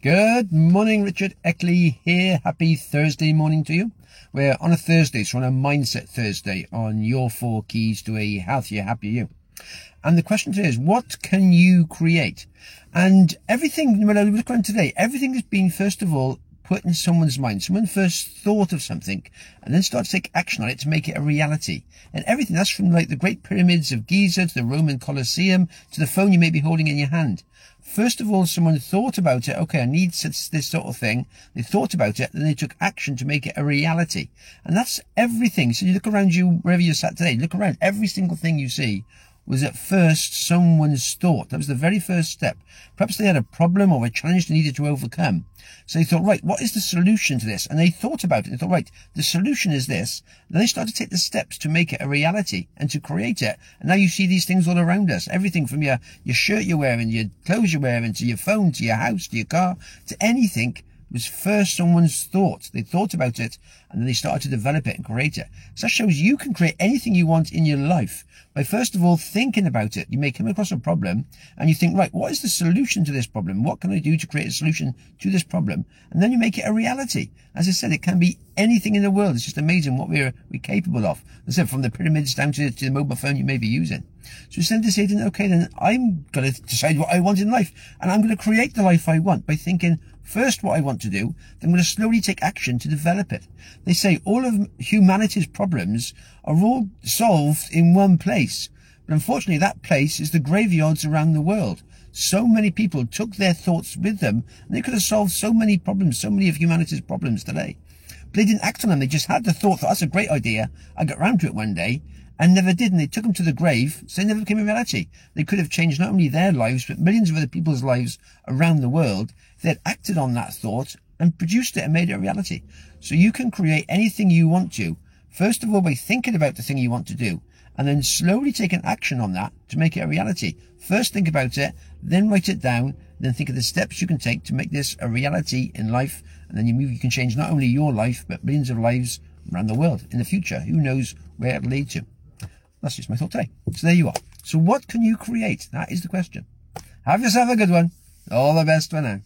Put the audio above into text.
Good morning, Richard Eckley here. Happy Thursday morning to you. We're on a Thursday, so on a Mindset Thursday on your four keys to a healthier, happier you. And the question today is, what can you create? And everything, when I look around today, everything has been, first of all, put in someone's mind. Someone first thought of something and then started to take action on it to make it a reality. And everything, that's from like the Great Pyramids of Giza to the Roman Colosseum to the phone you may be holding in your hand. First of all, someone thought about it. Okay, I need this, this sort of thing. They thought about it, then they took action to make it a reality. And that's everything. So you look around you, wherever you're sat today, look around. Every single thing you see was at first someone's thought. That was the very first step. Perhaps they had a problem or a challenge they needed to overcome. So they thought, right, what is the solution to this? And they thought about it. They thought, right, the solution is this. then they started to take the steps to make it a reality and to create it. And now you see these things all around us. Everything from your, your shirt you're wearing, your clothes you're wearing, to your phone, to your house, to your car, to anything was first someone's thought. They thought about it and then they started to develop it and create it. So that shows you can create anything you want in your life by first of all thinking about it. You may come across a problem and you think, right, what is the solution to this problem? What can I do to create a solution to this problem? And then you make it a reality. As I said, it can be anything in the world. It's just amazing what we're, we're capable of. As I said, from the pyramids down to, to the mobile phone you may be using. So instead of saying, okay, then I'm going to decide what I want in life and I'm going to create the life I want by thinking, first what I want to do, then I'm going to slowly take action to develop it. They say all of humanity's problems are all solved in one place. But unfortunately, that place is the graveyards around the world. So many people took their thoughts with them, and they could have solved so many problems, so many of humanity's problems today. But they didn't act on them. They just had the thought that that's a great idea. I got round to it one day and never did. And they took them to the grave. So they never became a reality. They could have changed not only their lives, but millions of other people's lives around the world if they had acted on that thought and produced it and made it a reality. So you can create anything you want to. First of all, by thinking about the thing you want to do and then slowly take an action on that to make it a reality. First think about it, then write it down, then think of the steps you can take to make this a reality in life. And then you move, you can change not only your life, but millions of lives around the world in the future. Who knows where it'll lead to? That's just my thought today. So there you are. So what can you create? That is the question. Have yourself a good one. All the best for now.